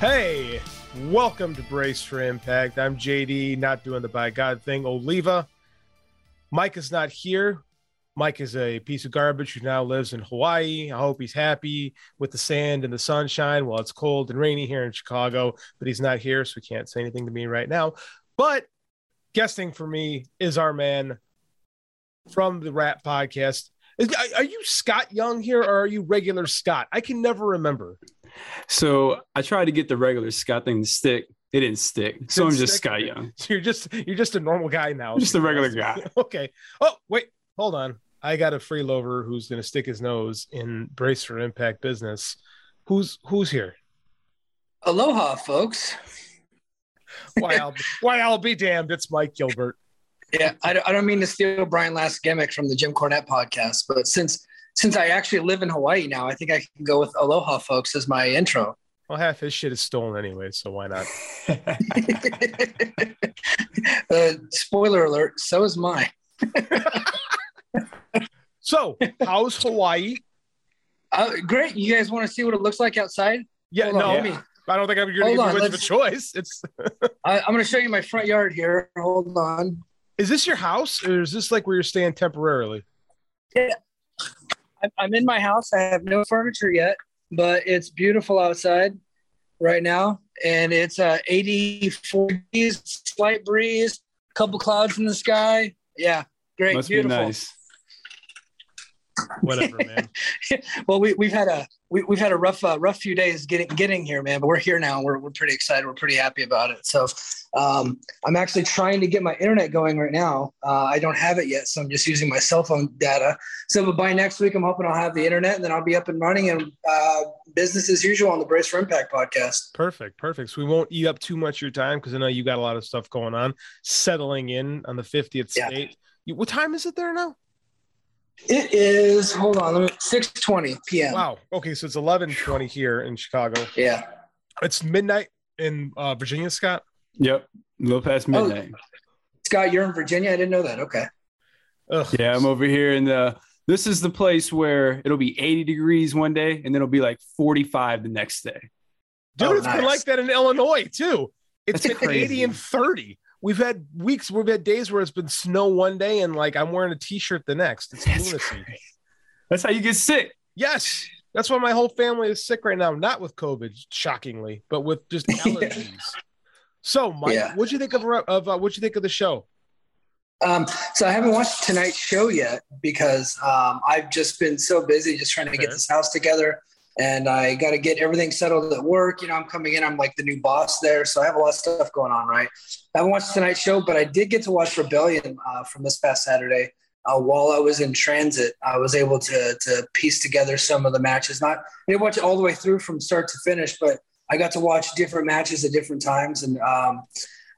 Hey, welcome to Brace for Impact. I'm JD, not doing the by God thing. Oliva, Mike is not here. Mike is a piece of garbage who now lives in Hawaii. I hope he's happy with the sand and the sunshine while it's cold and rainy here in Chicago, but he's not here, so he can't say anything to me right now. But guesting for me is our man from the Rap Podcast. Is, are you Scott Young here or are you regular Scott? I can never remember. So I tried to get the regular Scott thing to stick. It didn't stick. So Didn't I'm just? Scott Young. So you're just you're just a normal guy now. Just a regular guy. okay. Oh, wait, hold on. I got a freeloader who's gonna stick his nose in brace for impact business. Who's who's here? Aloha, folks. Why I'll why I'll be damned. It's Mike Gilbert. Yeah, I don't, I don't mean to steal Brian Last gimmick from the Jim Cornette podcast, but since since I actually live in Hawaii now, I think I can go with Aloha, folks, as my intro. Well, half his shit is stolen anyway, so why not? uh, spoiler alert: so is mine. So, how's Hawaii? Uh, great. You guys want to see what it looks like outside? Yeah, Hold no, me- I don't think I'm gonna Hold give you much of a choice. It's I, I'm going to show you my front yard here. Hold on. Is this your house or is this like where you're staying temporarily? I'm- I'm in my house. I have no furniture yet, but it's beautiful outside right now, and it's uh, 84 degrees, slight breeze, couple clouds in the sky. Yeah, great, Must beautiful. be nice. Whatever, man. Well, we, we've had a we, we've had a rough uh, rough few days getting getting here, man. But we're here now. We're we're pretty excited. We're pretty happy about it. So, um, I'm actually trying to get my internet going right now. Uh, I don't have it yet, so I'm just using my cell phone data. So, but by next week, I'm hoping I'll have the internet, and then I'll be up and running and uh, business as usual on the Brace for Impact podcast. Perfect, perfect. So we won't eat up too much of your time because I know you got a lot of stuff going on, settling in on the 50th Yeah. state. What time is it there now? It is hold on, let me 6:20 p.m. Wow. Okay, so it's 11:20 here in Chicago. Yeah. It's midnight in uh, Virginia, Scott. Yep. A little past Oh. midnight. Scott, you're in Virginia. I didn't know that. Okay. Ugh. Yeah, I'm over here in the this is the place where it'll be 80 degrees one day and then it'll be like 45 the next day. Dude, Oh, it's been like that in Illinois too. It's That's been 80 and 30. We've had weeks, we've had days where it's been snow one day and like I'm wearing a t-shirt the next. It's That's lunacy. crazy. That's how you get sick. Yes. That's why my whole family is sick right now. Not with COVID, shockingly, but with just allergies. so, Mike, Yeah. what'd you think of of uh, what'd you think of the show? Um, so I haven't watched tonight's show yet because um, I've just been so busy just trying to Fair. get this house together, and I got to get everything settled at work. You know, I'm coming in, I'm like the new boss there, so I have a lot of stuff going on. Right, I haven't watched tonight's show, but I did get to watch Rebellion uh, from this past Saturday. Uh, while I was in transit, I was able to to piece together some of the matches. Not I didn't watch it all the way through from start to finish, but I got to watch different matches at different times, and um,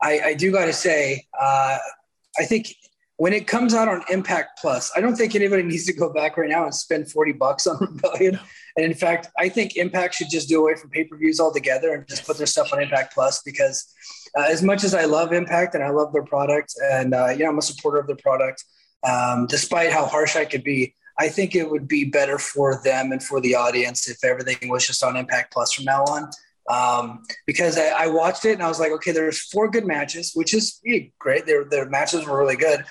I, I do got to say, uh, I think when it comes out on Impact Plus, I don't think anybody needs to go back right now and spend 40 bucks on Rebellion. And in fact, I think Impact should just do away from pay per views altogether and just put their stuff on Impact Plus because uh, as much as I love Impact and I love their product, and uh, you know, I'm a supporter of their product, um, despite how harsh I could be. I think it would be better for them and for the audience if everything was just on Impact Plus from now on um, because I, I watched it and I was like, okay, there's four good matches, which is great. Their their matches were really good,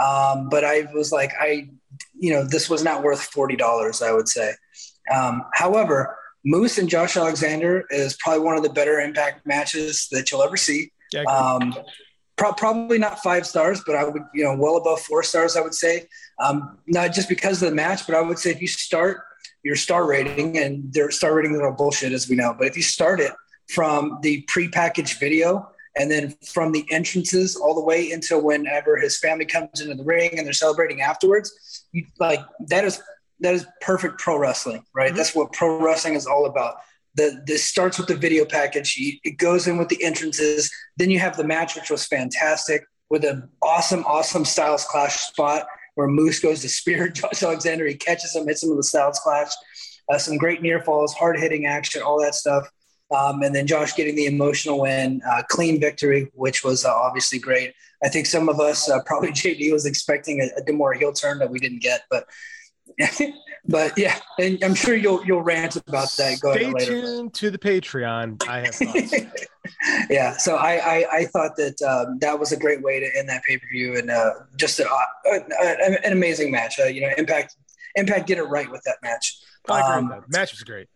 um, but I was like, I, you know, this was not worth forty dollars. I would say. Um, however, Moose and Josh Alexander is probably one of the better Impact matches that you'll ever see. Yeah, Um, pro- probably not five stars, but I would, you know, well above four stars, I would say. Um, not just because of the match, but I would say if you start your star rating, and their star rating are bullshit as we know, but if you start it from the prepackaged video and then from the entrances all the way until whenever his family comes into the ring and they're celebrating afterwards, you, like that is that is perfect pro wrestling, right? Mhm. That's what pro wrestling is all about. The this starts with the video package. It goes in with the entrances. Then you have the match, which was fantastic, with an awesome, awesome Styles Clash spot where Moose goes to spear Josh Alexander. He catches him, hits him with the Styles Clash. Uh, some great near falls, hard hitting action, all that stuff. Um, and then Josh getting the emotional win, uh, clean victory, which was uh, obviously great. I think some of us, uh, probably JD, was expecting a, a Demore heel turn that we didn't get, but but yeah, and I'm sure you'll you'll rant about that. Go Stay later. tuned to the Patreon. I have thoughts. yeah, so I, I, I thought that um, that was a great way to end that pay per view and uh, just a, a, a, an amazing match. Uh, you know, Impact Impact did it right with that match. Um, that. Match was great.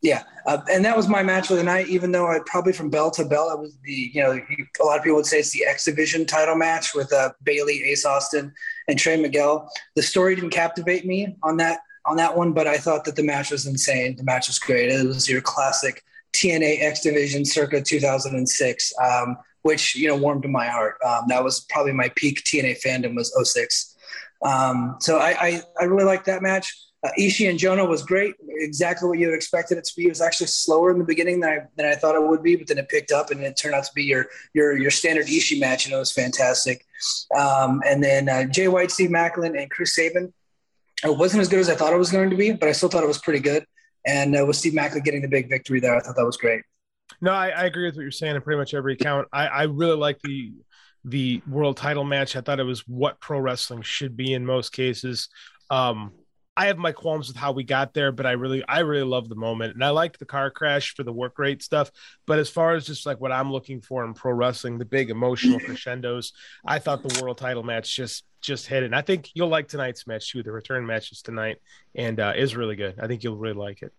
Yeah, uh, and that was my match of the night. Even though I probably from bell to bell, it was the you know you, a lot of people would say it's the X Division title match with uh, Bailey, Ace Austin, and Trey Miguel. The story didn't captivate me on that on that one, but I thought that the match was insane. The match was great. It was your classic TNA X Division circa 2006, um, which you know warmed to my heart. Um, that was probably my peak TNA fandom was 06. Um, so I, I I really liked that match. Uh, Ishii and Jonah was great, exactly what you expected it to be. It was actually slower in the beginning than I, than I thought it would be, but then it picked up and it turned out to be your your your standard Ishii match, and it was fantastic. Um, and then uh, Jay White, Steve Maclin, and Chris Sabin. It wasn't as good as I thought it was going to be, but I still thought it was pretty good. And uh, with Steve Maclin getting the big victory there, I thought that was great. No, I, I agree with what you're saying in pretty much every account. I, I really like the the world title match. I thought it was what pro wrestling should be in most cases. Um, I have my qualms with how we got there, but I really, I really love the moment, and I like the car crash for the work rate stuff. But as far as just like what I'm looking for in pro wrestling, the big emotional crescendos, I thought the world title match just just hit it. And I think you'll like tonight's match too. The return matches tonight, and uh, is really good. I think you'll really like it.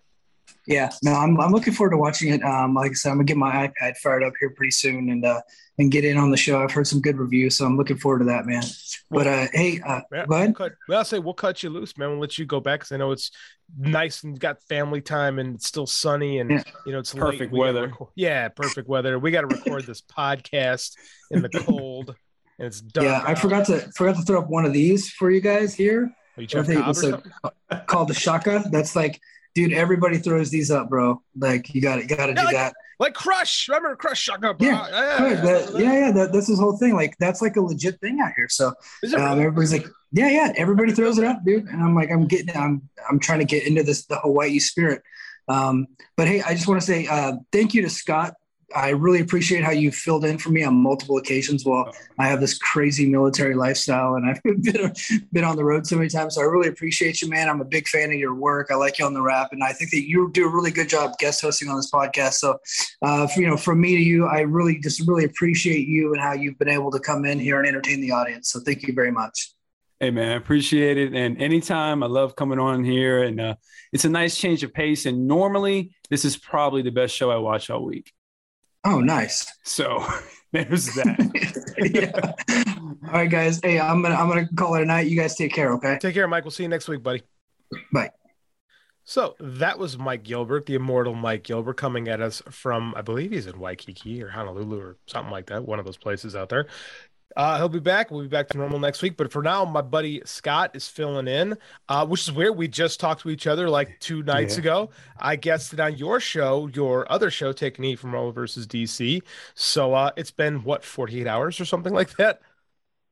Yeah, no, I'm, I'm looking forward to watching it. Um, like I said, I'm gonna get my iPad fired up here pretty soon and uh, and get in on the show. I've heard some good reviews, so I'm looking forward to that, man. But uh, hey, uh, Yeah, go ahead. We'll, cut, well, I'll say we'll cut you loose, man. We'll let you go back because I know it's nice and got family time and it's still sunny and Yeah. you know it's late. Perfect We weather. record- yeah, perfect weather. We got to record this podcast in the cold and it's dark. Yeah, I forgot to forgot to throw up one of these for you guys here. Are you I Jeff think Cobb or it's a- something? called the Shaka. That's like, dude, everybody throws these up, bro. Like you got to got to Yeah, do like- that. Like Crush, remember Crush? Up, bro. Yeah, Right, that- yeah, yeah. That, that's his whole thing. Like that's like a legit thing out here. So um, really? everybody's like, yeah, yeah. Everybody throws it up, dude. And I'm like, I'm getting, I'm, I'm trying to get into this the Hawaii spirit. Um, but hey, I just want to say uh, thank you to Scott. I really appreciate how you filled in for me on multiple occasions while I have this crazy military lifestyle and I've been, been on the road so many times. So I really appreciate you, man. I'm a big fan of your work. I like you on the rap, and I think that you do a really good job guest hosting on this podcast. So, uh, for, you know, from me to you, I really just really appreciate you and how you've been able to come in here and entertain the audience. So thank you very much. Hey man, I appreciate it. And anytime I love coming on here and uh, it's a nice change of pace. And normally this is probably the best show I watch all week. Oh, nice. So there's that. yeah. All right, guys. Hey, I'm gonna I'm gonna call it a night. You guys take care. Okay. Take care, Mike. We'll see you next week, buddy. Bye. So that was Mike Gilbert, the immortal Mike Gilbert, coming at us from, I believe he's in Waikiki or Honolulu or something like that, one of those places out there. Uh, he'll be back. We'll be back to normal next week. But for now, my buddy Scott is filling in, uh, which is weird. We just talked to each other like two nights Yeah. ago. I guested on your show, your other show, Taking E from Roll versus DC. So uh, it's been, what, 48 hours or something like that?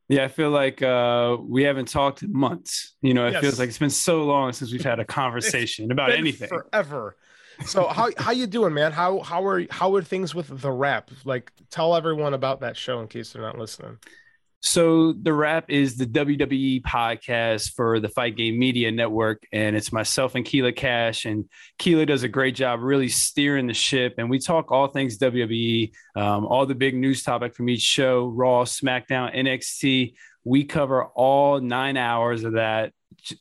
Yeah, I feel like uh, we haven't talked in months. You know, it Yes. feels like it's been so long since we've had a conversation about anything. forever. So how how you doing, man? How how are how are things with the rap? Like, tell everyone about that show in case they're not listening. So the rap is the WWE podcast for the Fight Game Media Network, and it's myself and Keela Cash, and Keela does a great job really steering the ship, and we talk all things WWE, um, all the big news topic from each show, Raw, SmackDown, NXT. We cover all nine hours of that,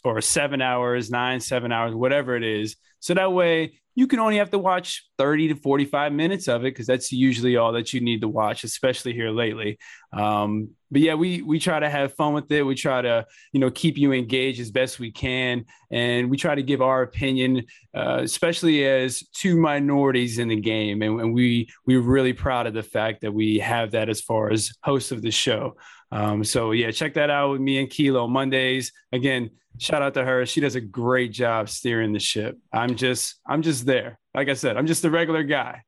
or seven hours, nine, seven hours, whatever it is. So that way you can only have to watch 30 to 45 minutes of it because that's usually all that you need to watch, especially here lately. Um, but yeah, we we try to have fun with it. We try to you know keep you engaged as best we can, and we try to give our opinion, uh, especially as two minorities in the game, and, and we we're really proud of the fact that we have that as far as hosts of the show. Um, so yeah, check that out with me and Kilo Mondays. Again, shout out to her. She does a great job steering the ship. I'm just I'm just there. Like I said, I'm just a regular guy.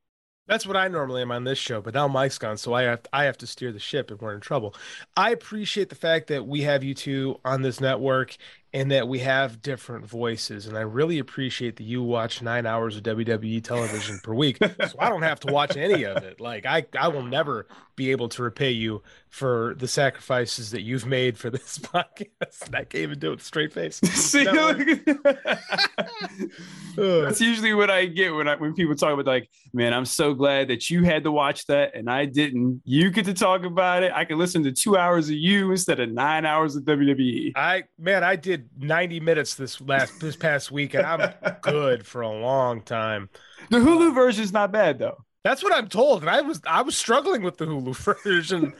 That's what I normally am on this show, but now Mike's gone, so I have I have to steer the ship, and we're in trouble. I appreciate the fact that we have you two on this network, and that we have different voices. And I really appreciate that you watch nine hours of WWE television per week. So I don't have to watch any of it. Like I, I will never be able to repay you for the sacrifices that you've made for this podcast. I can't even do it straight face. See, That's usually what I get when I when people talk about like, man, I'm so glad that you had to watch that and I didn't. You get to talk about it. I can listen to two hours of you instead of nine hours of WWE. I man, I did 90 minutes this last this past week, and I'm good for a long time. The Hulu version is not bad though. That's what I'm told, and I was I was struggling with the Hulu version.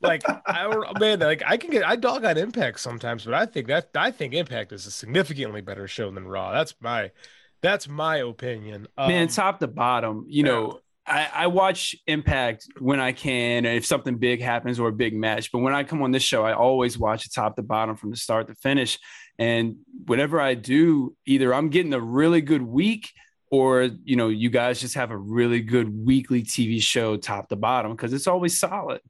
like I man, like I can get I dog on Impact sometimes, but I think that I think Impact is a significantly better show than Raw. That's my that's my opinion. Um, man, top to bottom, you yeah. know, I, I, watch Impact when I can, and if something big happens or a big match. But when I come on this show, I always watch it top to bottom from the start to finish. And whatever I do, either I'm getting a really good week, or you know, you guys just have a really good weekly TV show top to bottom because it's always solid.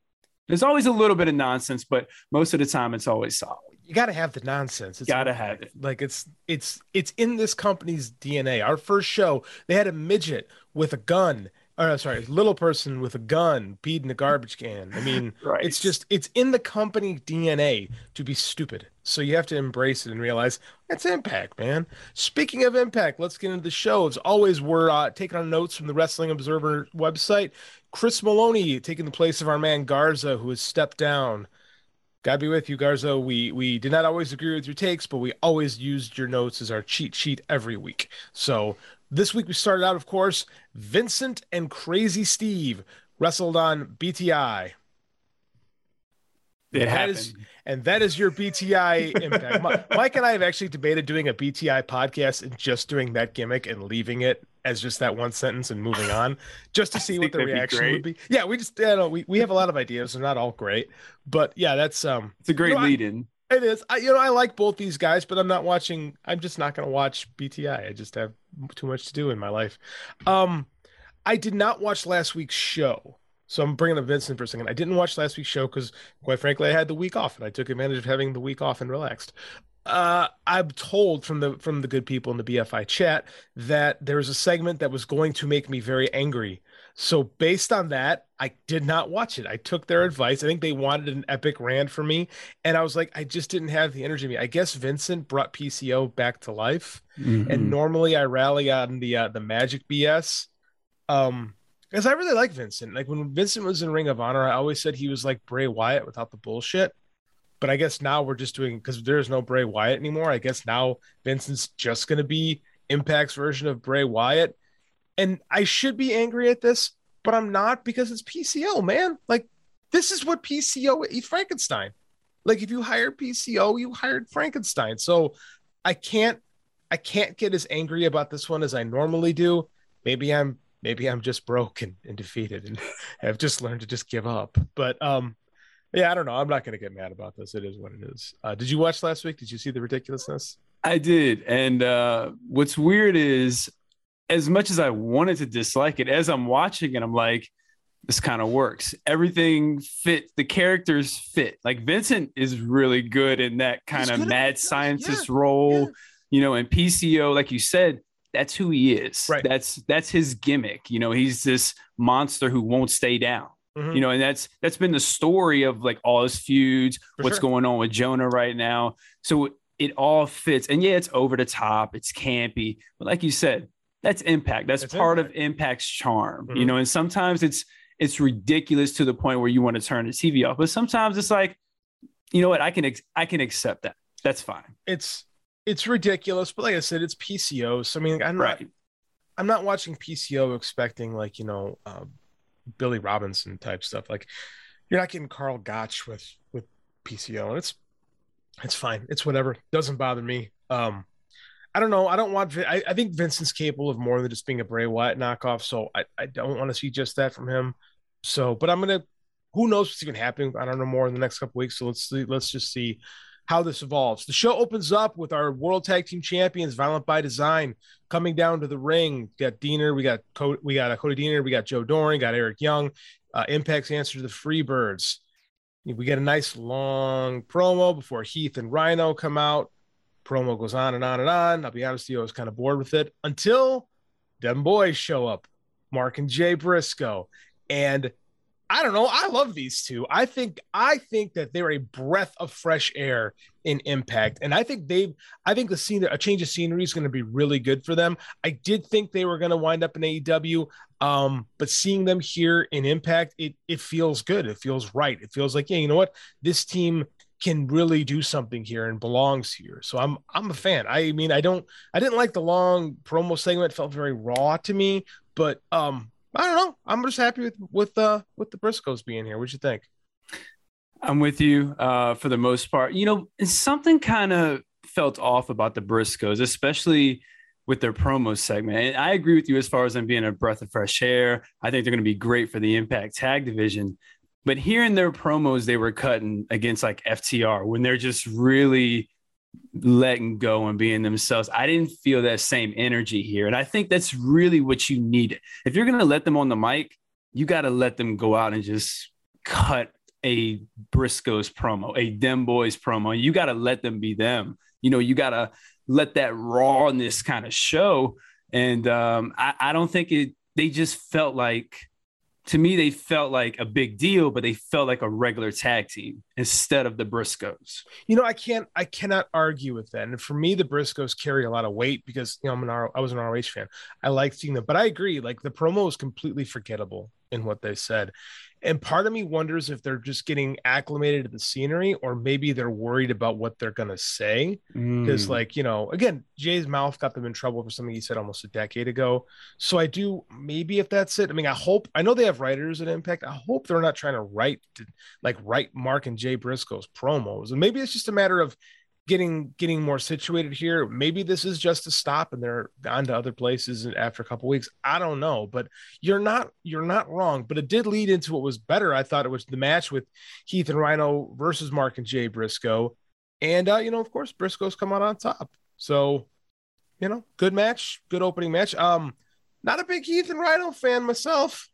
There's always a little bit of nonsense, but most of the time it's always solid. You got to have the nonsense. It's got to have it. Like it's it's it's in this company's DNA. Our first show, they had a midget with a gun or sorry, little person with a gun peed in a garbage can. I mean, right. it's just it's in the company DNA to be stupid. So you have to embrace it and realize that's impact, man. Speaking of impact, let's get into the show. As always, we're uh, taking on notes from the Wrestling Observer website. Chris Maloney taking the place of our man Garza, who has stepped down. God be with you, Garza. We we did not always agree with your takes, but we always used your notes as our cheat sheet every week. So this week we started out, of course, Vincent and Crazy Steve wrestled on BTI. It that is, and that is your BTI impact. Mike and I have actually debated doing a BTI podcast and just doing that gimmick and leaving it as just that one sentence and moving on, just to see what the reaction be would be. Yeah, we just, you know, we, we have a lot of ideas. They're not all great, but yeah, that's um, it's a great you know, lead in. It is. I, you know, I like both these guys, but I'm not watching. I'm just not going to watch BTI. I just have too much to do in my life. Um, I did not watch last week's show, so I'm bringing up Vincent for a second. I didn't watch last week's show because, quite frankly, I had the week off, and I took advantage of having the week off and relaxed. Uh, I'm told from the from the good people in the BFI chat that there was a segment that was going to make me very angry so based on that, I did not watch it. I took their advice. I think they wanted an epic rant for me, and I was like, I just didn't have the energy. I guess Vincent brought PCO back to life, mm-hmm. and normally I rally on the uh, the magic BS. Um, because I really like Vincent. Like when Vincent was in Ring of Honor, I always said he was like Bray Wyatt without the bullshit. But I guess now we're just doing because there's no Bray Wyatt anymore. I guess now Vincent's just gonna be Impact's version of Bray Wyatt and I should be angry at this, but I'm not because it's PCO, man. Like this is what PCO is Frankenstein. Like if you hired PCO, you hired Frankenstein. So I can't I can't get as angry about this one as I normally do. Maybe I'm maybe I'm just broke and, and defeated and have just learned to just give up. But um yeah, I don't know. I'm not going to get mad about this. It is what it is. Uh, did you watch last week? Did you see the ridiculousness? I did. And uh, what's weird is as much as I wanted to dislike it, as I'm watching it, I'm like, this kind of works. Everything fit. The characters fit. Like Vincent is really good in that kind of mad scientist yeah, role, yeah. you know, and PCO, like you said, that's who he is. Right. That's that's his gimmick. You know, he's this monster who won't stay down. Mm-hmm. You know, and that's that's been the story of like all his feuds, For what's sure. going on with Jonah right now. So it all fits. And yeah, it's over the top, it's campy, but like you said, that's impact. That's, that's part impact. of impact's charm, mm-hmm. you know. And sometimes it's it's ridiculous to the point where you want to turn the TV off. But sometimes it's like, you know what, I can ex- I can accept that. That's fine. It's it's ridiculous, but like I said, it's PCO. So I mean, I'm right. not I'm not watching PCO expecting like you know uh, Billy Robinson type stuff. Like you're not getting Karl Gotch with with PCO, and it's it's fine. It's whatever. Doesn't bother me. Um, I don't know. I don't want. I, I think Vincent's capable of more than just being a Bray Wyatt knockoff. So I, I don't want to see just that from him. So, but I'm gonna. Who knows what's even happening? I don't know more in the next couple weeks. So let's see. Let's just see how this evolves. The show opens up with our World Tag Team Champions, Violent by Design, coming down to the ring. We got Deaner, we got Cody, we got Cody Deaner, we got Joe Doering, got Eric Young. Uh, Impact's answer to the Freebirds. We get a nice long promo before Heath and Rhino come out promo goes on and on and on. I'll be honest with you, I was kind of bored with it until them boys show up, Mark and Jay Briscoe. And I don't know. I love these two. I think I think that they're a breath of fresh air in Impact, and I think they've I think the scene, a change of scenery, is going to be really good for them. I did think they were going to wind up in AEW, um, but seeing them here in Impact, it it feels good. It feels right. It feels like, yeah, you know what, this team can really do something here and belongs here. So I'm I'm a fan. I mean, I don't I didn't like the long promo segment. It felt very raw to me, but um I don't know. I'm just happy with with uh with the Briscoes being here. What'd you think? I'm with you uh, for the most part. You know, something kind of felt off about the Briscoes, especially with their promo segment. And I agree with you as far as them being a breath of fresh air. I think they're going to be great for the Impact Tag Division. But hearing their promos they were cutting against like FTR when they're just really letting go and being themselves. I didn't feel that same energy here. And I think that's really what you need. If you're going to let them on the mic, you got to let them go out and just cut a Briscoes promo, a Dem Boys promo. You got to let them be them. You know, you got to let that rawness kind of show. And um, I, I don't think it, they just felt like to me, they felt like a big deal, but they felt like a regular tag team instead of the Briscoes. You know, I can't, I cannot argue with that. And for me, the Briscoes carry a lot of weight because you know I'm an R, I was an ROH fan. I like seeing them, but I agree. Like the promo is completely forgettable in what they said, and part of me wonders if they're just getting acclimated to the scenery or maybe they're worried about what they're going to say. Because, mm. like, you know, again, Jay's mouth got them in trouble for something he said almost a decade ago. So I do, maybe if that's it, I mean, I hope, I know they have writers at Impact. I hope they're not trying to write, like, write Mark and Jay Briscoe's promos. And maybe it's just a matter of, getting getting more situated here. Maybe this is just a stop and they're on to other places after a couple weeks. I don't know, but you're not you're not wrong. But it did lead into what was better. I thought it was the match with Heath and Rhino versus Mark and Jay Briscoe, and uh, you know, of course, Briscoe's come out on top. So, you know, good match, good opening match. Um, not a big Heath and Rhino fan myself.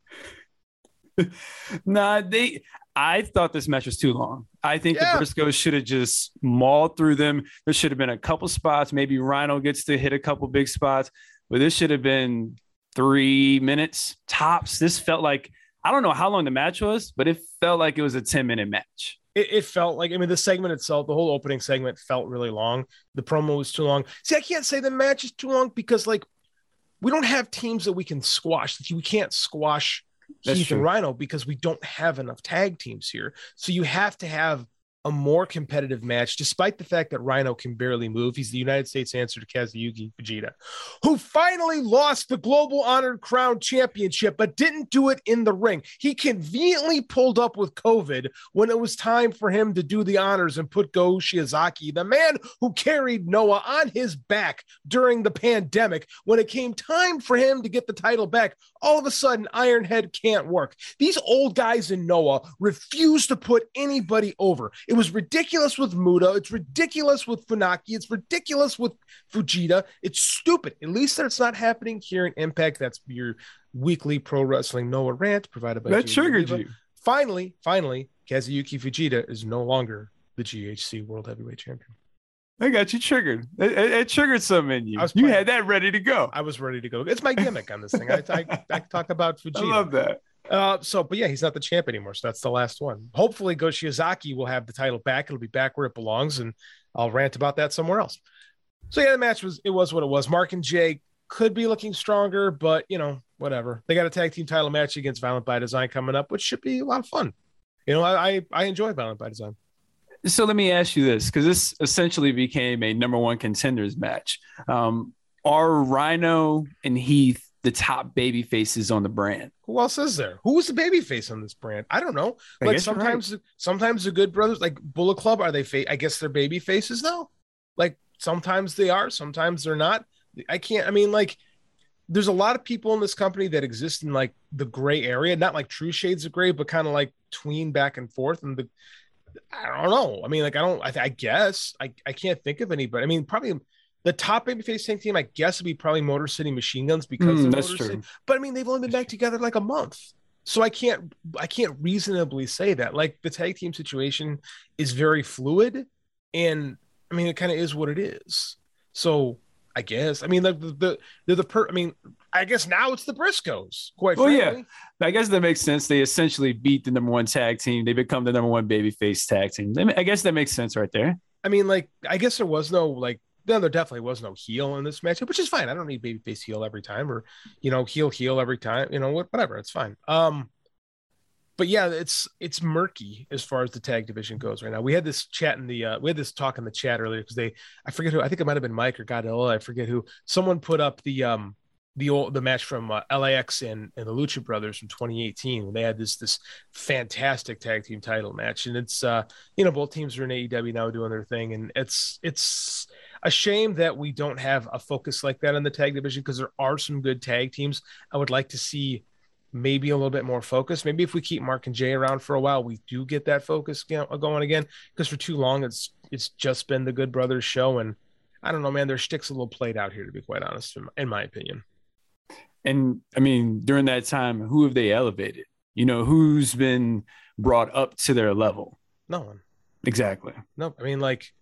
nah, they I thought this match was too long. I think yeah. the Briscoes should have just mauled through them. There should have been a couple spots. Maybe Rhino gets to hit a couple big spots, but this should have been three minutes tops. This felt like I don't know how long the match was, but it felt like it was a 10 minute match. It, it, felt like I mean the segment itself, the whole opening segment felt really long. The promo was too long. See, I can't say the match is too long because like we don't have teams that we can squash. We can't squash that's Heath true. and Rhino because we don't have enough tag teams here. So you have to have a more competitive match, despite the fact that Rhino can barely move. He's the United States answer to Kazuyuki Fujita, who finally lost the Global Honored Crown Championship, but didn't do it in the ring. He conveniently pulled up with COVID when it was time for him to do the honors and put Go Shiozaki, the man who carried Noah on his back during the pandemic. When it came time for him to get the title back, all of a sudden Ironhead can't work. These old guys in Noah refuse to put anybody over. It was ridiculous with Muta. It's ridiculous with Funaki. It's ridiculous with Fujita. It's stupid. At least that's not happening here in Impact. That's your weekly pro wrestling Noah rant provided by that triggered you. Finally, finally, Kazuyuki Fujita is no longer the GHC World Heavyweight Champion. I got you triggered. It, it, it triggered some in you. You had that ready to go. I was ready to go. It's my gimmick on this thing. I, I, I talk about Fujita. I love that. Uh, so, but yeah, he's not the champ anymore. So that's the last one. Hopefully, Go Shiozaki will have the title back. It'll be back where it belongs, and I'll rant about that somewhere else. So yeah, the match was it was what it was. Mark and Jay could be looking stronger, but you know, whatever. They got a tag team title match against Violent by Design coming up, which should be a lot of fun. You know, I I, I enjoy Violent by Design. So let me ask you this, because this essentially became a number one contenders match. Um, are Rhino and Heath the top baby faces on the brand. Who else is there? Who's the baby face on this brand? I don't know. I like sometimes, right. sometimes the Good Brothers, like Bullet Club, are they? Fa- I guess they're baby faces now. Like sometimes they are, sometimes they're not. I can't. I mean, like, there's a lot of people in this company that exist in like the gray area, not like true shades of gray, but kind of like tween back and forth. And the, I don't know. I mean, like, I don't. I, I guess I I can't think of anybody. I mean, probably the top babyface tank team, I guess, would be probably Motor City Machine Guns because mm, that's Motor true. City. But I mean, they've only been back together like a month, so I can't I can't reasonably say that. Like the tag team situation is very fluid, and I mean, it kind of is what it is. So I guess. I mean, the the the, the per. I mean, I guess now it's the Briscoes. Quite. Well, frankly. yeah. I guess that makes sense. They essentially beat the number one tag team. They become the number one babyface tag team. I guess that makes sense right there. I mean, like, I guess there was no like. No, there definitely was no heel in this matchup, which is fine. I don't need babyface heel every time, or you know, heel heel every time. You know, whatever. It's fine. Um, but yeah, it's it's murky as far as the tag division goes right now. We had this chat in the uh, we had this talk in the chat earlier because they I forget who I think it might have been Mike or Godzilla I forget who someone put up the um the old the match from uh, LAX and, and the Lucha Brothers from 2018 when they had this this fantastic tag team title match and it's uh you know both teams are in AEW now doing their thing and it's it's a shame that we don't have a focus like that in the tag division because there are some good tag teams I would like to see maybe a little bit more focus. Maybe if we keep Mark and Jay around for a while, we do get that focus uh, going again. Because for too long, it's it's just been the Good Brothers show, and I don't know, man. Their sticks a little played out here, to be quite honest, in my opinion. And I mean, during that time, who have they elevated? You know, who's been brought up to their level? No one. Exactly. No, I mean, like,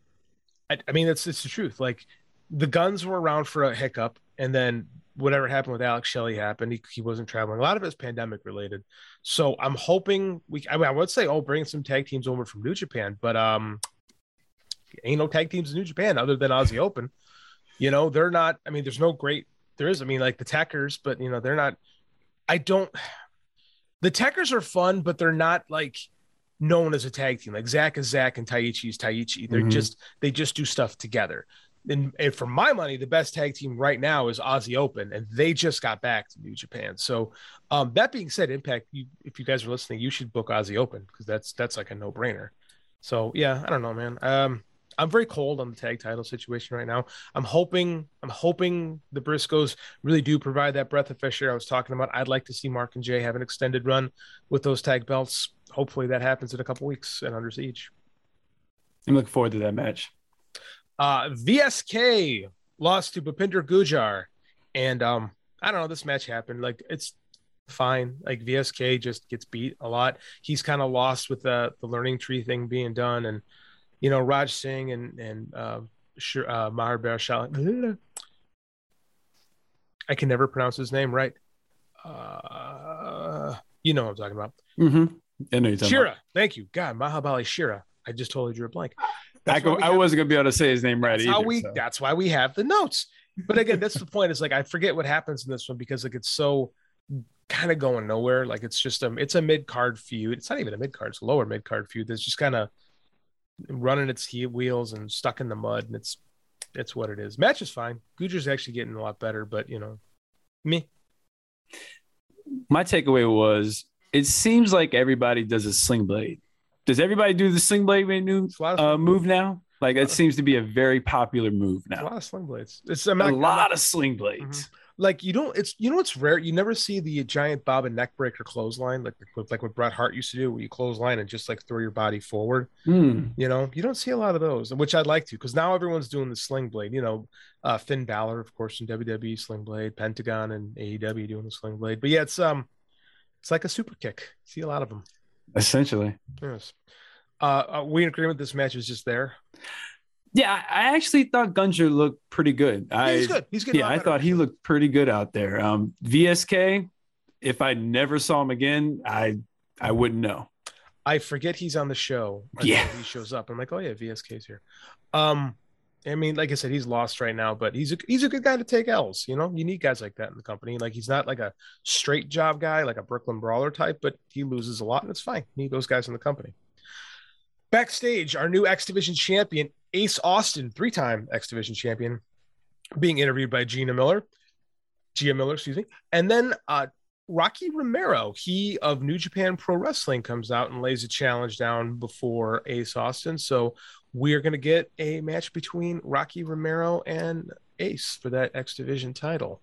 I, I mean, it's it's the truth. Like, the guns were around for a hiccup, and then whatever happened with Alex Shelley happened. He, he wasn't traveling. A lot of it's pandemic related. So I'm hoping we. I mean, I would say, oh, bring some tag teams over from New Japan, but um, ain't no tag teams in New Japan other than Aussie Open. You know, they're not. I mean, there's no great. There is. I mean, like the Tekkers, but you know, they're not. I don't. The Tekkers are fun, but they're not like known as a tag team. Like Zack is Zack and Taichi is Taichi. They're mm-hmm. just they just do stuff together and, and for my money, the best tag team right now is Aussie Open, and they just got back to New Japan. So, um, that being said, Impact, you, if you guys are listening, you should book Aussie Open because that's that's like a no brainer. So yeah, I don't know, man. Um, I'm very cold on the tag title situation right now. I'm hoping I'm hoping the Briscoes really do provide that breath of fresh air I was talking about. I'd like to see Mark and Jay have an extended run with those tag belts. Hopefully that happens in a couple weeks and Under Siege. I'm looking forward to that match. Uh, VSK lost to Bhupinder Gujjar, and um, I don't know. This match happened. Like it's fine. Like VSK just gets beat a lot. He's kind of lost with the the learning tree thing being done, and you know Raj Singh and and uh, uh Mahabir Shah. I can never pronounce his name right. Uh, you know what I'm talking about. Mm-hmm. I know you're Shera. About. Thank you. God, Mahabali Shera. I just totally drew a blank. I, go, I wasn't gonna be able to say his name right that's either. We, so. That's why we have the notes. But again, that's the point. Is like I forget what happens in this one because like it's so kind of going nowhere. Like it's just a it's a mid card feud. It's not even a mid card. It's a lower mid card feud. That's just kind of running its wheels and stuck in the mud. And it's it's what it is. Match is fine. Gujjar's actually getting a lot better, but you know, me. My takeaway was it seems like everybody does a sling blade does everybody do the sling blade move, uh, move now? Like it seems to be a very popular move now. a lot of sling blades. It's a lot of sling blades. Mm-hmm. Like you don't. It's you know what's rare. You never see the giant bob and neck breaker clothesline like like what Bret Hart used to do, where you clothesline and just like throw your body forward. Mm. You know, you don't see a lot of those, which I'd like to because now everyone's doing the sling blade. You know, uh, Finn Balor, of course, in WWE sling blade, Pentagon and AEW doing the sling blade. But yeah, it's um, it's like a super kick. See a lot of them. Essentially. Yes. Uh, are we in agreement this match is just there? Yeah, I actually thought Gujjar looked pretty good. Yeah, I, he's good. He's good. Yeah, I thought he looked pretty good out there. Um, VSK, if I never saw him again, I I wouldn't know. I forget he's on the show. Yeah, he shows up. I'm like, oh yeah, VSK's here. Um, I mean, like I said, he's lost right now, but he's a he's a good guy to take L's. You know, you need guys like that in the company. Like he's not like a straight job guy, like a Brooklyn Brawler type, but he loses a lot, and it's fine. You need those guys in the company. Backstage, our new X Division champion, Ace Austin, three time X Division champion, being interviewed by Gina Miller, Gia Miller, excuse me. And then uh, Rocky Romero, he of New Japan Pro Wrestling, comes out and lays a challenge down before Ace Austin. So we are going to get a match between Rocky Romero and Ace for that X Division title.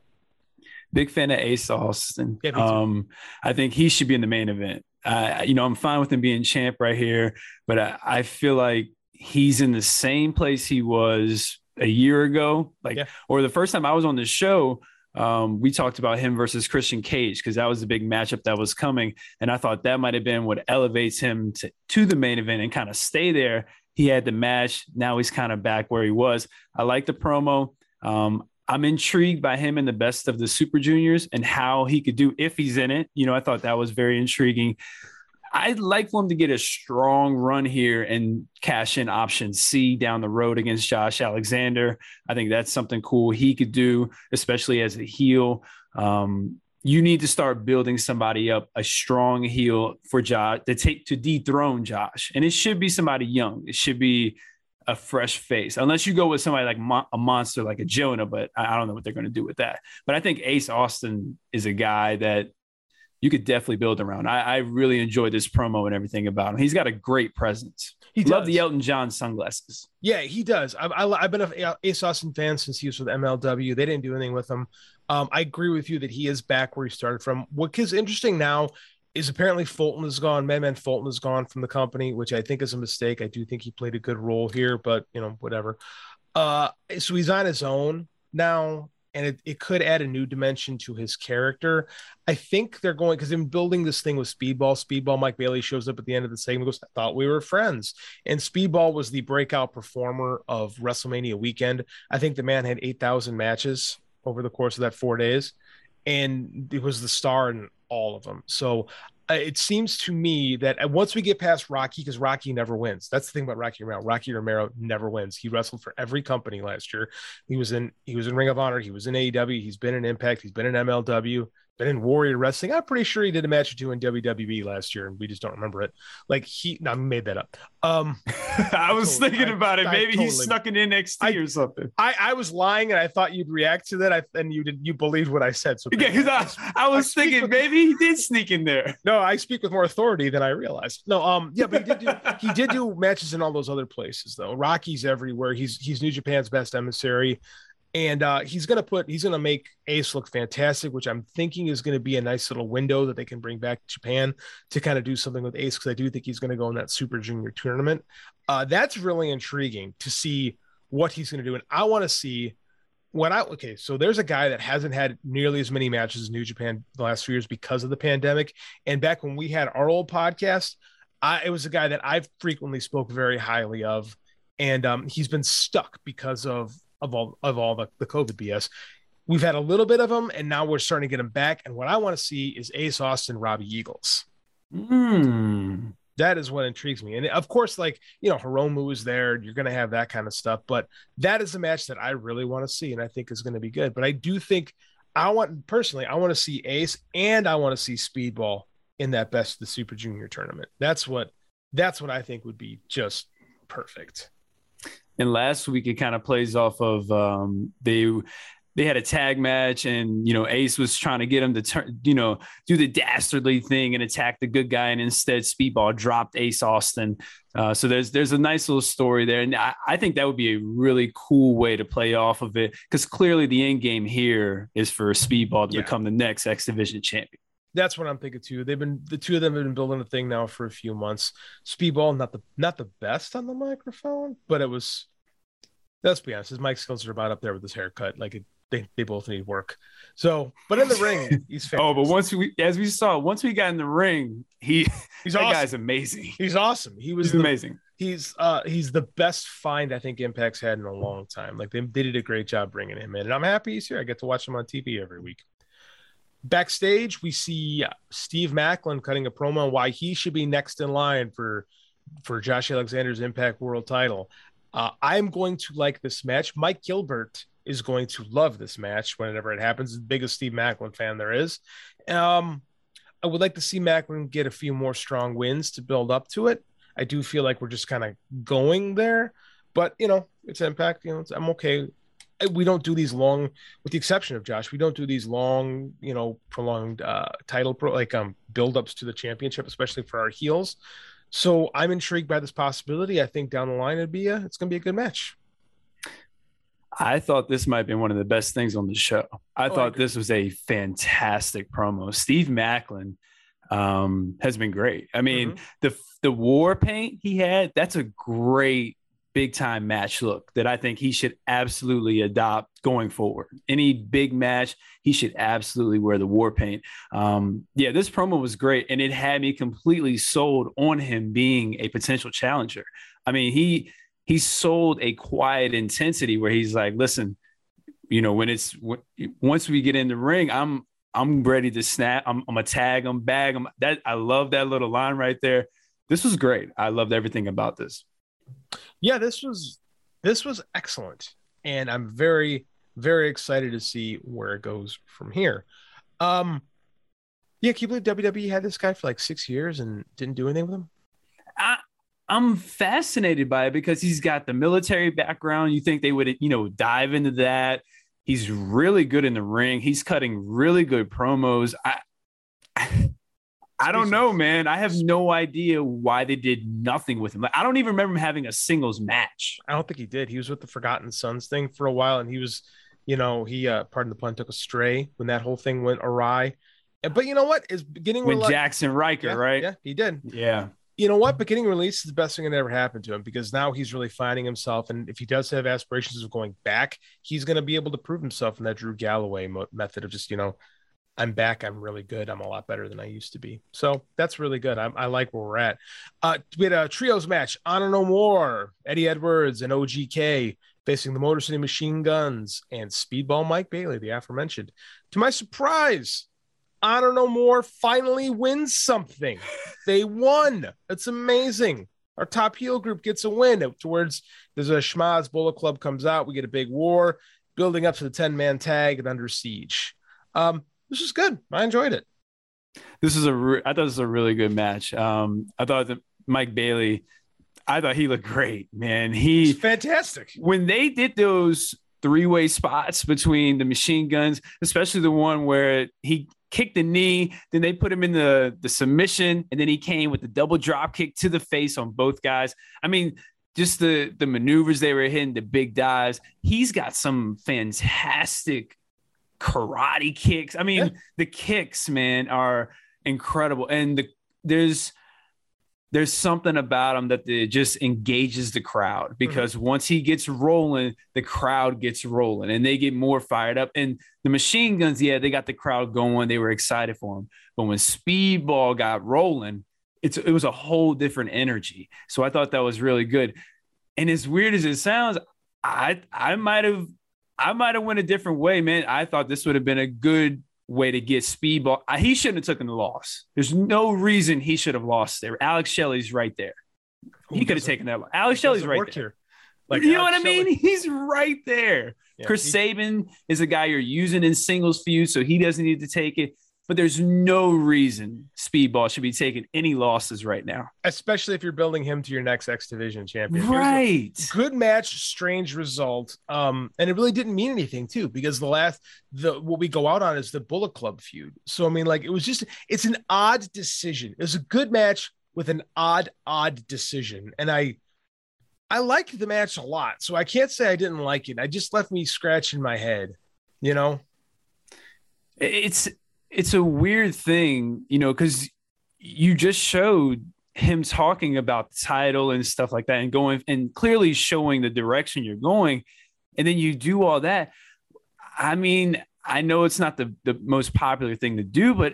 Big fan of Ace Austin. Yeah, um, I think he should be in the main event. Uh, you know, I'm fine with him being champ right here, but I, I, feel like he's in the same place he was a year ago, like, yeah. or the first time I was on the show. Um, we talked about him versus Christian Cage because that was the big matchup that was coming, and I thought that might have been what elevates him to, to the main event and kind of stay there he had the match. Now he's kind of back where he was. I like the promo. Um, I'm intrigued by him in the best of the Super Juniors and how he could do if he's in it. You know, I thought that was very intriguing. I'd like for him to get a strong run here and cash in option C down the road against Josh Alexander. I think that's something cool he could do, especially as a heel. Um, you need to start building somebody up, a strong heel for Josh to take to dethrone Josh. And it should be somebody young. It should be a fresh face, unless you go with somebody like mo- a monster like a Jonah. But I, I don't know what they're going to do with that. But I think Ace Austin is a guy that you could definitely build around. I, I really enjoyed this promo and everything about him. He's got a great presence. He love the Elton John sunglasses. Yeah, he does. I've, I, have been a Ace Austin fan since he was with MLW. They didn't do anything with him. Um, I agree with you that he is back where he started from. What is interesting now is apparently Fulton is gone. Madman Fulton is gone from the company, which I think is a mistake. I do think he played a good role here, but you know, whatever. Uh, so he's on his own now, and it, it could add a new dimension to his character. I think they're going because in building this thing with Speedball, Speedball Mike Bailey shows up at the end of the segment goes, I thought we were friends. And Speedball was the breakout performer of WrestleMania weekend. I think the man had 8,000 matches over the course of that four days. And it was the star in all of them. So it seems to me that uh, once we get past Rocky, because Rocky never wins. That's the thing about Rocky Romero. Rocky Romero never wins. He wrestled for every company last year. He was in he was in Ring of Honor. He was in AEW. He's been in Impact. He's been in MLW been in Warrior Wrestling. I'm pretty sure he did a match or two in WWE last year, and we just don't remember it. Like he, no, I made that up. Um, I was totally, thinking about I, it. Maybe totally, he snuck in NXT I, or something. I, I was lying, and I thought you'd react to that. I, and you did. You believed what I said. So yeah, I, I, was thinking with, maybe he did sneak in there. No, I speak with more authority than I realized. No, um, yeah, but he did do he did do matches in all those other places though. Rocky's everywhere. He's he's New Japan's best emissary and uh, he's to put he's to make ace look fantastic which i'm thinking is to be a nice little window that they can bring back to japan to kind of do something with ace because i do think he's to go in that super junior tournament. Uh, that's really intriguing to see what he's to do. And i want to see what i okay so there's a guy that hasn't had nearly as many matches as new japan the last few years because of the pandemic. And back when we had our old podcast I, it was a guy that i've frequently spoke very highly of. And um, he's been stuck because of of all of all the, the COVID BS. We've had a little bit of them, and now we're starting to get them back. And what I want to see is Ace Austin, Robbie Eagles. Mm. That is what intrigues me. And of course, like, you know, Hiromu is there. You're going to have that kind of stuff. But that is a match that I really want to see and I think is going to be good. But I do think I want, personally, I want to see Ace and I want to see Speedball in that best of the Super Junior tournament. That's what, that's what I think would be just perfect. And last week it kind of plays off of um, they they had a tag match and you know ace was trying to get him to turn you know do the dastardly thing and attack the good guy. And instead speedball dropped ace austin. Uh, so there's there's a nice little story there. And I, I think that would be a really cool way to play off of it because clearly the end game here is for speedball to yeah. become the next x division champion that's what I'm thinking too. They've been the two of them have been building a thing now for a few months. Speedball, not the not the best on the microphone, but it was. Let's be honest, his mic skills are about up there with his haircut. Like it, they they both need work. So, but in the ring, he's oh, but once we, as we saw, once we got in the ring, he he's that awesome. guy's amazing. He's awesome. He was he's the, amazing. He's uh he's the best find I think Impact's had in a long time. Like they, they did a great job bringing him in, and I'm happy he's here. I get to watch him on TV every week. Backstage, we see Steve Maclin cutting a promo on why he should be next in line for for Josh Alexander's Impact World Title. Uh, I'm going to like this match. Mike Gilbert is going to love this match whenever it happens. The biggest Steve Maclin fan there is. Um, I would like to see Maclin get a few more strong wins to build up to it. I do feel like we're just kind of going there, but you know, it's Impact. You know, I'm okay we don't do these long, with the exception of Josh, we don't do these long, you know, prolonged uh, title pro like um build-ups to the championship, especially for our heels. So I'm intrigued by this possibility. I think down the line it'd be a, it's going to be a good match. I thought this might be one of the best things on the show. I oh, thought I this was a fantastic promo. Steve Maclin um, has been great. I mean, mm-hmm. the the war paint he had, that's a great big time match look that I think he should absolutely adopt going forward. Any big match, he should absolutely wear the war paint. Um, yeah, this promo was great, and it had me completely sold on him being a potential challenger. I mean, he he sold a quiet intensity where he's like, listen, you know, when it's once we get in the ring, I'm I'm ready to snap. I'm, I'm gonna tag him, bag him. That I love that little line right there. This was great. I loved everything about this. Yeah, this was this was excellent, and I'm very very excited to see where it goes from here. Um, yeah, can you believe WWE had this guy for like six years and didn't do anything with him? I, I'm fascinated by it because he's got the military background. You think they would, you know, dive into that. He's really good in the ring. He's cutting really good promos. I, I don't know, man. I have no idea why they did nothing with him. Like, I don't even remember him having a singles match. I don't think he did. He was with the Forgotten Sons thing for a while, and he was, you know, he, uh, pardon the pun, took a stray when that whole thing went awry. But you know what? Is beginning with like, Jaxson Ryker, yeah, right? Yeah, he did. Yeah you know what? Beginning release is the best thing that ever happened to him because now he's really finding himself. And if he does have aspirations of going back, he's going to be able to prove himself in that Drew Galloway mo- method of just, you know, I'm back. I'm really good. I'm a lot better than I used to be. So that's really good. I, I like where we're at. Uh, we had a trios match. Honor No More, Eddie Edwards and OGK facing the Motor City Machine Guns and Speedball Mike Bailey, the aforementioned. To my surprise, Honor No More finally wins something. They won. That's amazing. Our top heel group gets a win towards there's a Schmaz Bullet Club comes out. We get a big war building up to the 10 man tag and under siege. Um, this is good. I enjoyed it. This is a, re- I thought this was a really good match. Um, I thought that Mike Bailey, I thought he looked great, man. He fantastic. When they did those three way spots between the machine guns, especially the one where he kicked the knee. Then they put him in the, the submission, and then he came with the double drop kick to the face on both guys. I mean, just the the maneuvers they were hitting, the big dives. He's got some fantastic karate kicks. I mean, yeah. the kicks, man, are incredible. And the there's there's something about him that the, just engages the crowd mm-hmm. because mm-hmm. once he gets rolling, the crowd gets rolling and they get more fired up. And the machine guns, yeah, they got the crowd going. They were excited for him. But when Speedball got rolling, it's it was a whole different energy. So I thought that was really good. And as weird as it sounds, I I might have I might have went a different way, man. I thought this would have been a good way to get speedball. He shouldn't have taken the loss. There's no reason he should have lost there. Alex Shelley's right there. He could have taken that. Alex Shelley's right there. Here. Like you know Alex what I mean? He's right there. Yeah, Chris he, Sabin is a guy you're using in singles feud, so he doesn't need to take it but there's no reason Speedball should be taking any losses right now. Especially if you're building him to your next X Division champion. Right. Good match, strange result. Um, and it really didn't mean anything too, because the last the what we go out on is the Bullet Club feud. So I mean, like it was just it's an odd decision. It was a good match with an odd, odd decision. And I I liked the match a lot. So I can't say I didn't like it. I just left me scratching my head, you know? It's it's a weird thing, you know, because you just showed him talking about the title and stuff like that and going and clearly showing the direction you're going. And then you do all that. I mean, I know it's not the, the most popular thing to do, but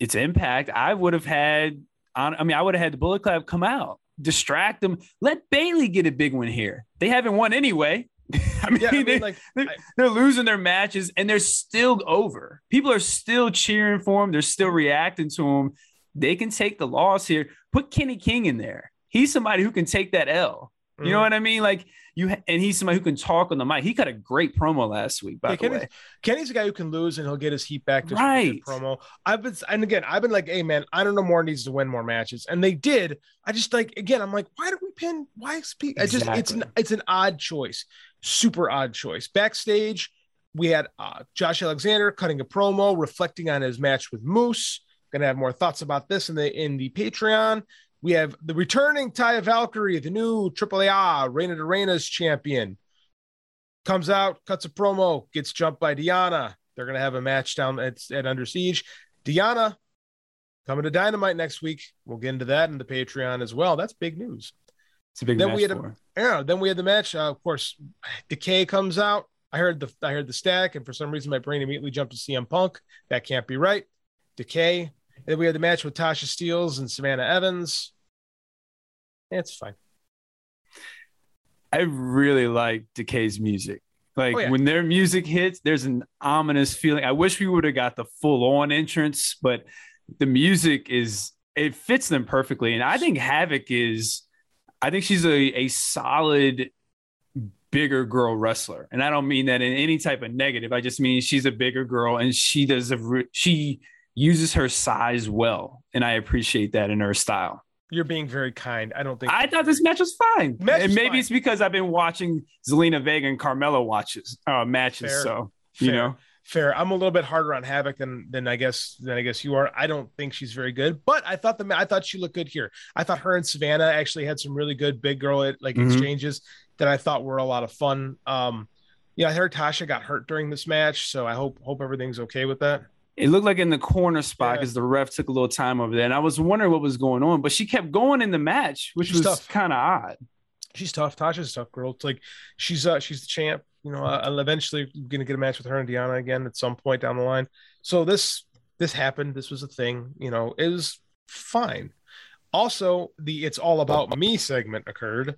it's impact. I would have had I mean, I would have had the Bullet Club come out, distract them, let Bailey get a big one here. They haven't won anyway. I mean, yeah, I mean they, like they're, I, they're, losing their matches and they're still over. People are still cheering for them. They're still reacting to them. They can take the loss here. Put Kenny King in there. He's somebody who can take that L. You mm-hmm. know what I mean? Like you, and he's somebody who can talk on the mic. He got a great promo last week. By yeah, the Kenny's, way, Kenny's a guy who can lose and he'll get his heat back. Just right. Promo. I've been, and again, I've been like, hey man, I don't know more needs to win more matches, and they did. I just like again, I'm like, why do we pin? Why speak? Exactly. I just it's an it's an odd choice super odd choice. Backstage, we had uh, Josh Alexander cutting a promo, reflecting on his match with Moose. Gonna have more thoughts about this in the in the Patreon. We have the returning Taya Valkyrie, the new AAA Reina de Reinas champion. Comes out, cuts a promo, gets jumped by Deonna. They're gonna have a match down at, at Under Siege. Deonna coming to Dynamite next week. We'll get into that in the Patreon as well. That's big news. It's a big then match we had a, yeah. Then we had the match. Uh, of course, Decay comes out. I heard the I heard the stack, and for some reason my brain immediately jumped to CM Punk. That can't be right. Decay. And then we had the match with Tasha Steelz and Savannah Evans. It's fine. I really like Decay's music. Like Oh, yeah. when their music hits, there's an ominous feeling. I wish we would have got the full on entrance, but the music is it fits them perfectly. And I think Havok is, I think she's a, a solid bigger girl wrestler. And I don't mean that in any type of negative. I just mean she's a bigger girl and she does a re- she uses her size well. And I appreciate that in her style. You're being very kind. I don't think I thought this match was fine. Match and maybe fine. it's because I've been watching Zelina Vega and Carmelo watches uh, matches. Fair. So you Fair. know, fair. I'm a little bit harder on Havok than than I guess than I guess you are. I don't think she's very good, but I thought the I thought she looked good here. I thought her and Savannah actually had some really good big girl like Mhm. exchanges that I thought were a lot of fun. Um, yeah, I heard Tasha got hurt during this match, so I hope hope everything's okay with that. it looked like in the corner spot Yeah. because the ref took a little time over there, and I was wondering what was going on, but she kept going in the match, which She's was kind of odd. She's tough. Tasha's a tough girl. It's like she's uh she's the champ. You know, uh, I'm eventually gonna get a match with her and Deonna again at some point down the line. So this this happened. This was a thing. You know, it was fine. Also, the "It's All About Me" segment occurred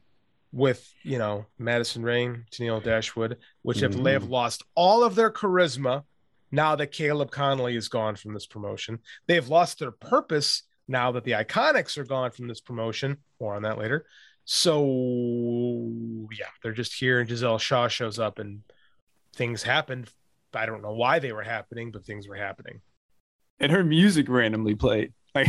with you know Madison Rayne, Tennille Dashwood, which have they have lost all of their charisma now that Kaleb Konley is gone from this promotion. They have lost their purpose now that the Iconics are gone from this promotion. More on that later. So yeah, they're just here, and Giselle Shaw shows up, and things happened. I don't know why they were happening, but things were happening. and her music randomly played. Like,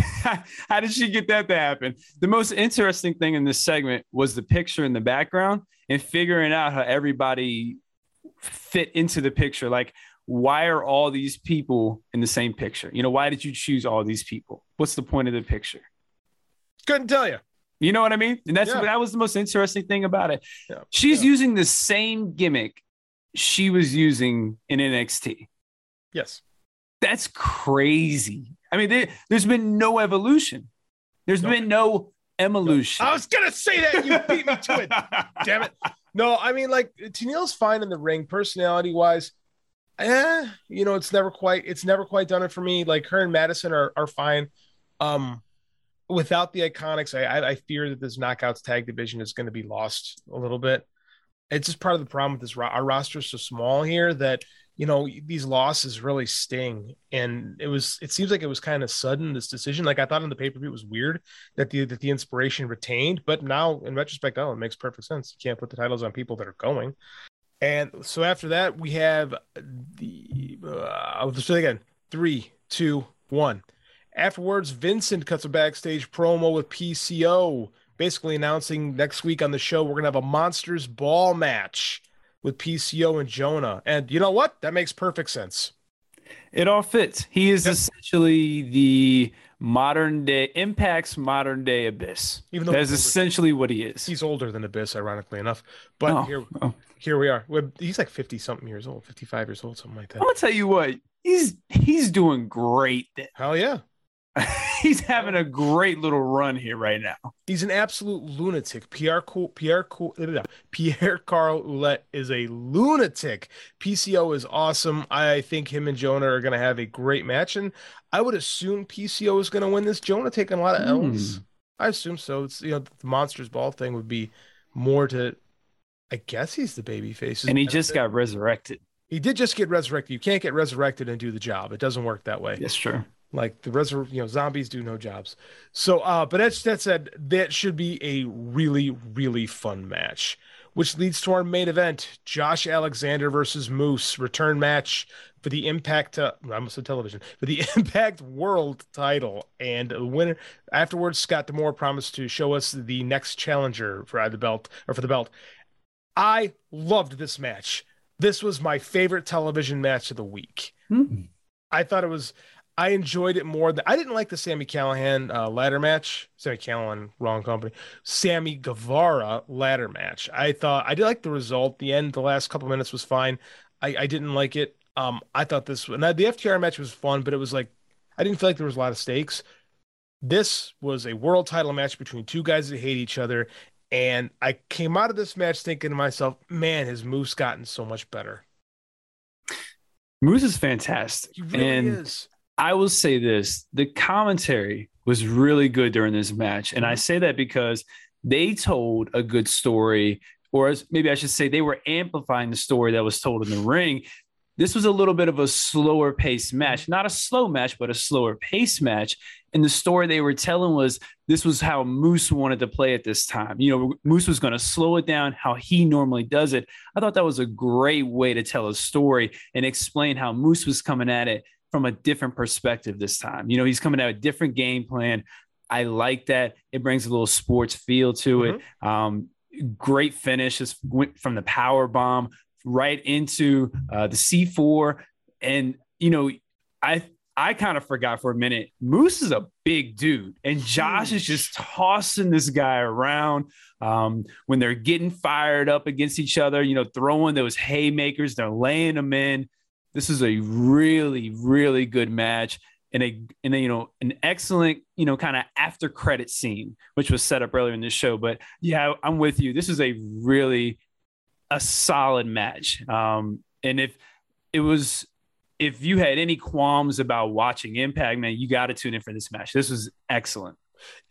how did she get that to happen? The most interesting thing in this segment was the picture in the background and figuring out how everybody fit into the picture. Like, why are all these people in the same picture? You know, why did you choose all these people? What's the point of the picture? Couldn't tell you. You know what I mean? And that's Yeah. that was the most interesting thing about it. Yeah. She's Yeah. using the same gimmick she was using in NXT. Yes. That's crazy. I mean, there, there's been no evolution. There's Nope. been no evolution. I was gonna say that. You beat me to it. Damn it. No, I mean, like Tennille's fine in the ring, personality wise. Eh, you know, it's never quite it's never quite done it for me. Like her and Madison are are fine. Um without the iconics, I I, fear that this knockouts tag division is gonna be lost a little bit. It's just part of the problem with this our roster is so small here that you know these losses really sting. And it was it seems like it was kind of sudden this decision. Like i thought in the pay-per-view it was weird that the that the inspiration retained but now in retrospect oh it makes perfect sense. You can't put the titles on people that are going. And so after that we have the uh, do it again. Three two one afterwards vincent cuts a backstage promo with pco basically announcing next week on the show we're gonna have a monsters ball match with pco and jonah and you know what that makes perfect sense it all fits. He is Yep. essentially the modern day impacts modern day abyss. Even though That's essentially what he is. he's older than abyss ironically enough but Oh, here oh. here we are he's like 50 something years old 55 years old something like that I'm gonna tell you what, he's he's doing great. hell yeah he's having a great little run here right now. He's an absolute lunatic. Pierre Pierre Pierre Carl Ouellet is a lunatic. PCO is awesome. I think him and Jonah are going to have a great match, and I would assume PCO is going to win this. Jonah taking a lot of L's. Hmm. I assume so. It's you know the Monsters Ball thing would be more to. I guess he's the baby face. And he just got resurrected. He did just get resurrected. You can't get resurrected and do the job. It doesn't work that way. That's true. Like the resur- you know, zombies do no jobs. So, uh, but that's that said, that should be a really, really fun match, which leads to our main event: Josh Alexander versus Moose return match for the Impact. Uh, I almost said television for the Impact World Title, and the winner afterwards. Scott D'Amore promised to show us the next challenger for either the belt or for the belt. I loved this match. This was my favorite television match of the week. Hmm. I thought it was. I enjoyed it more than I didn't like the Sami Callihan uh, ladder match. Sami Callihan, wrong company. Sammy Guevara ladder match. I thought I did like the result. The end, the last couple minutes was fine. I, I didn't like it. Um, I thought this and the FTR match was fun, but it was like I didn't feel like there was a lot of stakes. This was a world title match between two guys that hate each other, and I came out of this match thinking to myself, "Man, his Moose gotten so much better? Moose is fantastic. He really and is." I will say this the commentary was really good during this match. And I mm-hmm. say that because they told a good story or as maybe I should say, they were amplifying the story that was told in the ring. This was a little bit of a slower pace match, mm-hmm. not a slow match, but a slower pace match. And the story they were telling was this was how Moose wanted to play at this time. You know, Moose was going to slow it down how he normally does it. I thought that was a great way to tell a story and explain how Moose was coming at it from a different perspective this time. You know, he's coming at a different game plan. I like that. It brings a little sports feel to mm-hmm. it. Um, great finish just went from the power bomb right into uh, the C4. And, you know, I I kind of forgot for a minute. Moose is a big dude, and Josh is just tossing this guy around um, when they're getting fired up against each other. You know, throwing those haymakers, they're laying them in. This is a really, really good match, and a and a, you know an excellent you know kind of after credit scene, which was set up earlier in the show. But yeah, I'm with you. This is a really a solid match. Um, and if it was, if you had any qualms about watching Impact, man, you got to tune in for this match. This was excellent.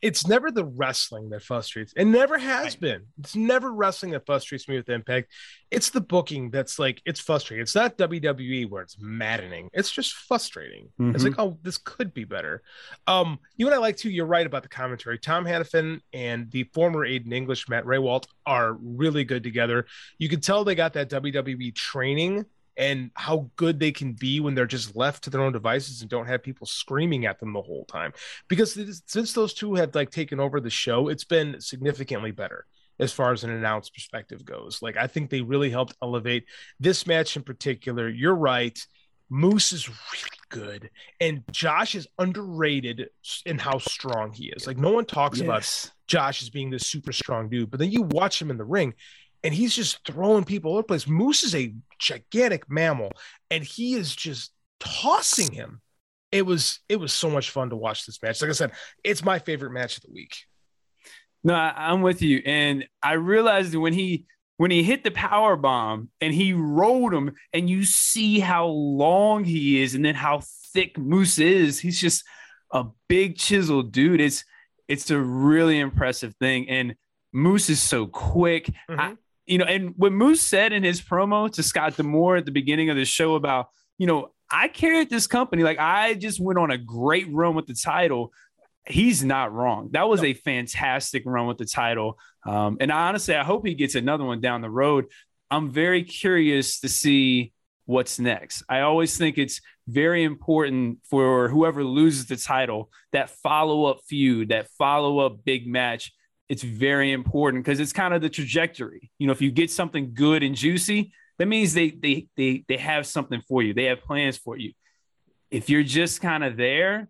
It's never the wrestling that frustrates. It never has right. been. It's never wrestling that frustrates me with Impact. It's the booking that's like it's frustrating. It's not WWE where it's maddening. It's just frustrating. Mm-hmm. It's like, oh, this could be better. Um, you and I like to. You're right about the commentary. Tom Hannifan and the former Aiden English, Matt Rehwoldt, are really good together. You can tell they got that WWE training and how good they can be when they're just left to their own devices and don't have people screaming at them the whole time. Because since those two have like taken over the show, it's been significantly better as far as an announced perspective goes. Like I think they really helped elevate this match in particular. You're right. Moose is really good, and Josh is underrated in how strong he is. Like no one talks yes. about Josh as being this super strong dude, but then you watch him in the ring, and he's just throwing people all over the place. Moose is a gigantic mammal, and he is just tossing him. It was it was so much fun to watch this match. Like I said, it's my favorite match of the week. No, I'm with you, and I realized when he when he hit the power bomb and he rolled him, and you see how long he is, and then how thick Moose is. He's just a big chisel dude. It's it's a really impressive thing, and Moose is so quick. Mm-hmm. I, you know, and what Moose said in his promo to Scott D'Amore at the beginning of the show about, you know, I carried this company. Like I just went on a great run with the title. He's not wrong. That was a fantastic run with the title. Um, and honestly, I hope he gets another one down the road. I'm very curious to see what's next. I always think it's very important for whoever loses the title, that follow up feud, that follow up big match it's very important because it's kind of the trajectory. You know, if you get something good and juicy, that means they they they they have something for you. They have plans for you. If you're just kind of there,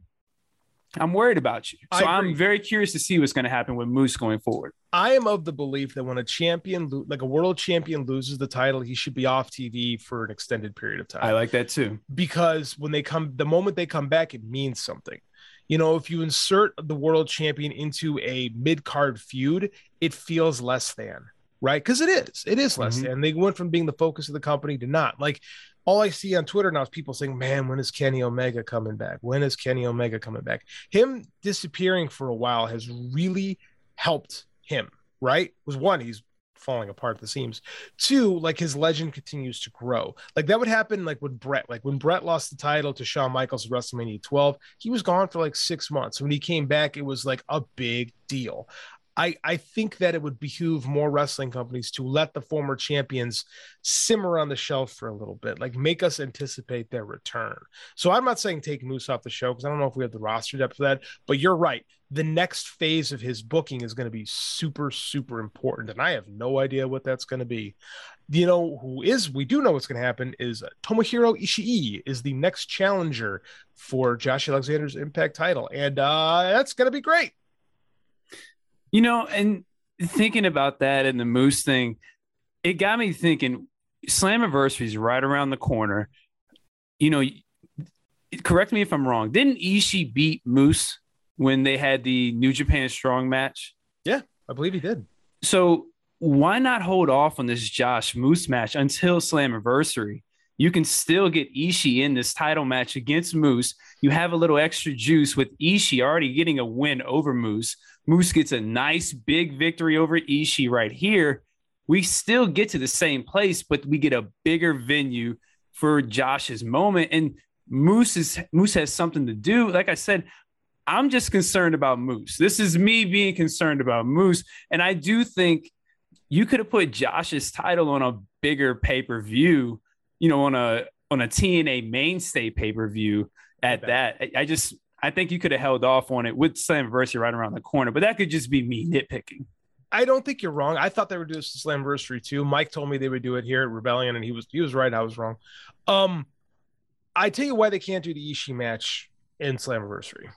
I'm worried about you. So I'm very curious to see what's going to happen with Moose going forward. I am of the belief that when a champion, like a world champion, loses the title, he should be off TV for an extended period of time. I like that too. Because when they come, the moment they come back, it means something you know, if you insert the world champion into a mid card feud, it feels less than, right? Because it is, it is less mm-hmm. than. They went from being the focus of the company to not. Like all I see on Twitter now is people saying, man, when is Kenny Omega coming back? When is Kenny Omega coming back? Him disappearing for a while has really helped him, right? Was one, he's falling apart at the seams. Two, like his legend continues to grow. Like that would happen like with Bret. Like when Bret lost the title to Shawn Michaels at WrestleMania 12, he was gone for like six months. When he came back, it was like a big deal. I, I think that it would behoove more wrestling companies to let the former champions simmer on the shelf for a little bit, like make us anticipate their return. So I'm not saying take Moose off the show because I don't know if we have the roster depth for that, but you're right. The next phase of his booking is going to be super, super important. And I have no idea what that's going to be. You know, who is, we do know what's going to happen is Tomohiro Ishii is the next challenger for Josh Alexander's Impact title. And uh, that's going to be great. You know, and thinking about that and the Moose thing, it got me thinking Slammiversary is right around the corner. You know, correct me if I'm wrong. Didn't Ishii beat Moose when they had the New Japan Strong match? Yeah, I believe he did. So why not hold off on this Josh Moose match until Slammiversary? You can still get Ishii in this title match against Moose. You have a little extra juice with Ishii already getting a win over Moose. Moose gets a nice big victory over Ishii right here. we still get to the same place, but we get a bigger venue for Josh's moment. And Moose is Moose has something to do. Like I said, I'm just concerned about Moose. This is me being concerned about Moose. And I do think you could have put Josh's title on a bigger pay-per-view, you know, on a on a TNA mainstay pay-per-view at that. I just I think you could have held off on it with Slammiversary right around the corner, but that could just be me nitpicking. I don't think you're wrong. I thought they would do this Slammiversary too. Mike told me they would do it here at Rebellion, and he was he was right. I was wrong. Um, I tell you why they can't do the Ishii match in Slammiversary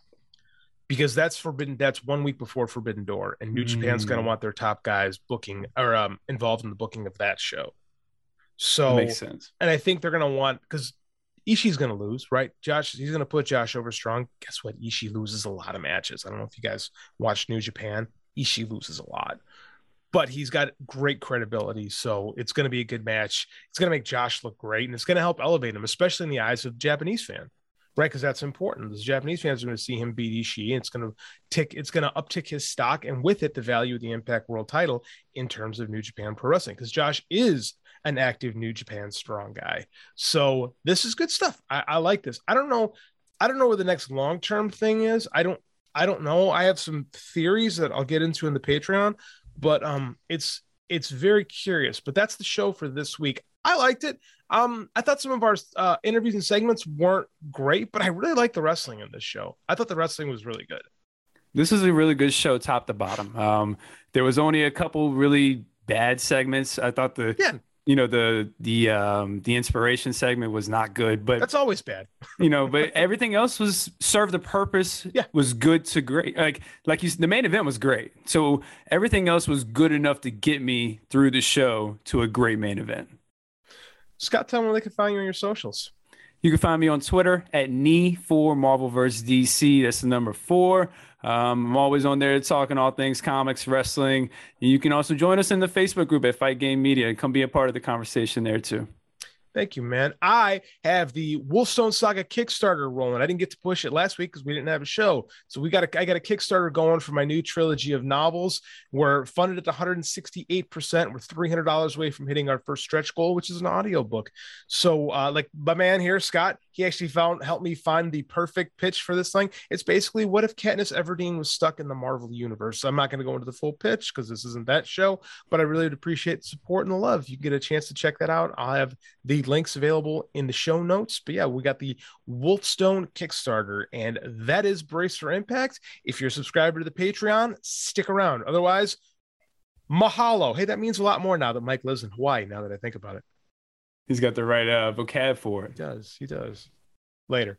because that's forbidden. That's one week before Forbidden Door, and New mm. Japan's going to want their top guys booking or um, involved in the booking of that show. So that makes sense. And I think they're going to want because Ishii's going to lose, right? Josh, he's going to put Josh over strong. Guess what? Ishii loses a lot of matches. I don't know if you guys watch New Japan. Ishii loses a lot, but he's got great credibility. So it's going to be a good match. It's going to make Josh look great, and it's going to help elevate him, especially in the eyes of the Japanese fan, right? Because that's important. The Japanese fans are going to see him beat Ishii, and it's going to tick. It's going to uptick his stock, and with it, the value of the Impact World Title in terms of New Japan Pro Wrestling. Because Josh is an active New Japan strong guy. So this is good stuff. I, I like this. I don't know. I don't know where the next long term thing is. I don't. I don't know. I have some theories that I'll get into in the Patreon, but um, it's it's very curious. But that's the show for this week. I liked it. Um, I thought some of our uh, interviews and segments weren't great, but I really like the wrestling in this show. I thought the wrestling was really good. This is a really good show, top to bottom. Um, there was only a couple really bad segments. I thought the yeah you know the the um the inspiration segment was not good but that's always bad. you know but everything else was served the purpose yeah. was good to great like like you the main event was great. So everything else was good enough to get me through the show to a great main event. Scott tell me where they can find you on your socials. You can find me on twitter at knee for marvel vs dc that's the number four um, I'm always on there talking all things comics, wrestling. You can also join us in the Facebook group at Fight Game Media and come be a part of the conversation there too. Thank you, man. I have the Wolfstone Saga Kickstarter rolling. I didn't get to push it last week because we didn't have a show. So we got a, I got a Kickstarter going for my new trilogy of novels. We're funded at 168%. We're $300 away from hitting our first stretch goal, which is an audio book. So, uh, like my man here, Scott, he actually found helped me find the perfect pitch for this thing. It's basically what if Katniss Everdeen was stuck in the Marvel universe. So I'm not going to go into the full pitch because this isn't that show, but I really would appreciate the support and the love. You get a chance to check that out. I'll have the links available in the show notes. But yeah, we got the Wolfstone Kickstarter, and that is Brace for Impact. If you're a subscriber to the Patreon, stick around. Otherwise, mahalo. Hey, that means a lot more now that Mike lives in Hawaii, now that I think about it. He's got the right uh, vocab for it. He does. He does. Later.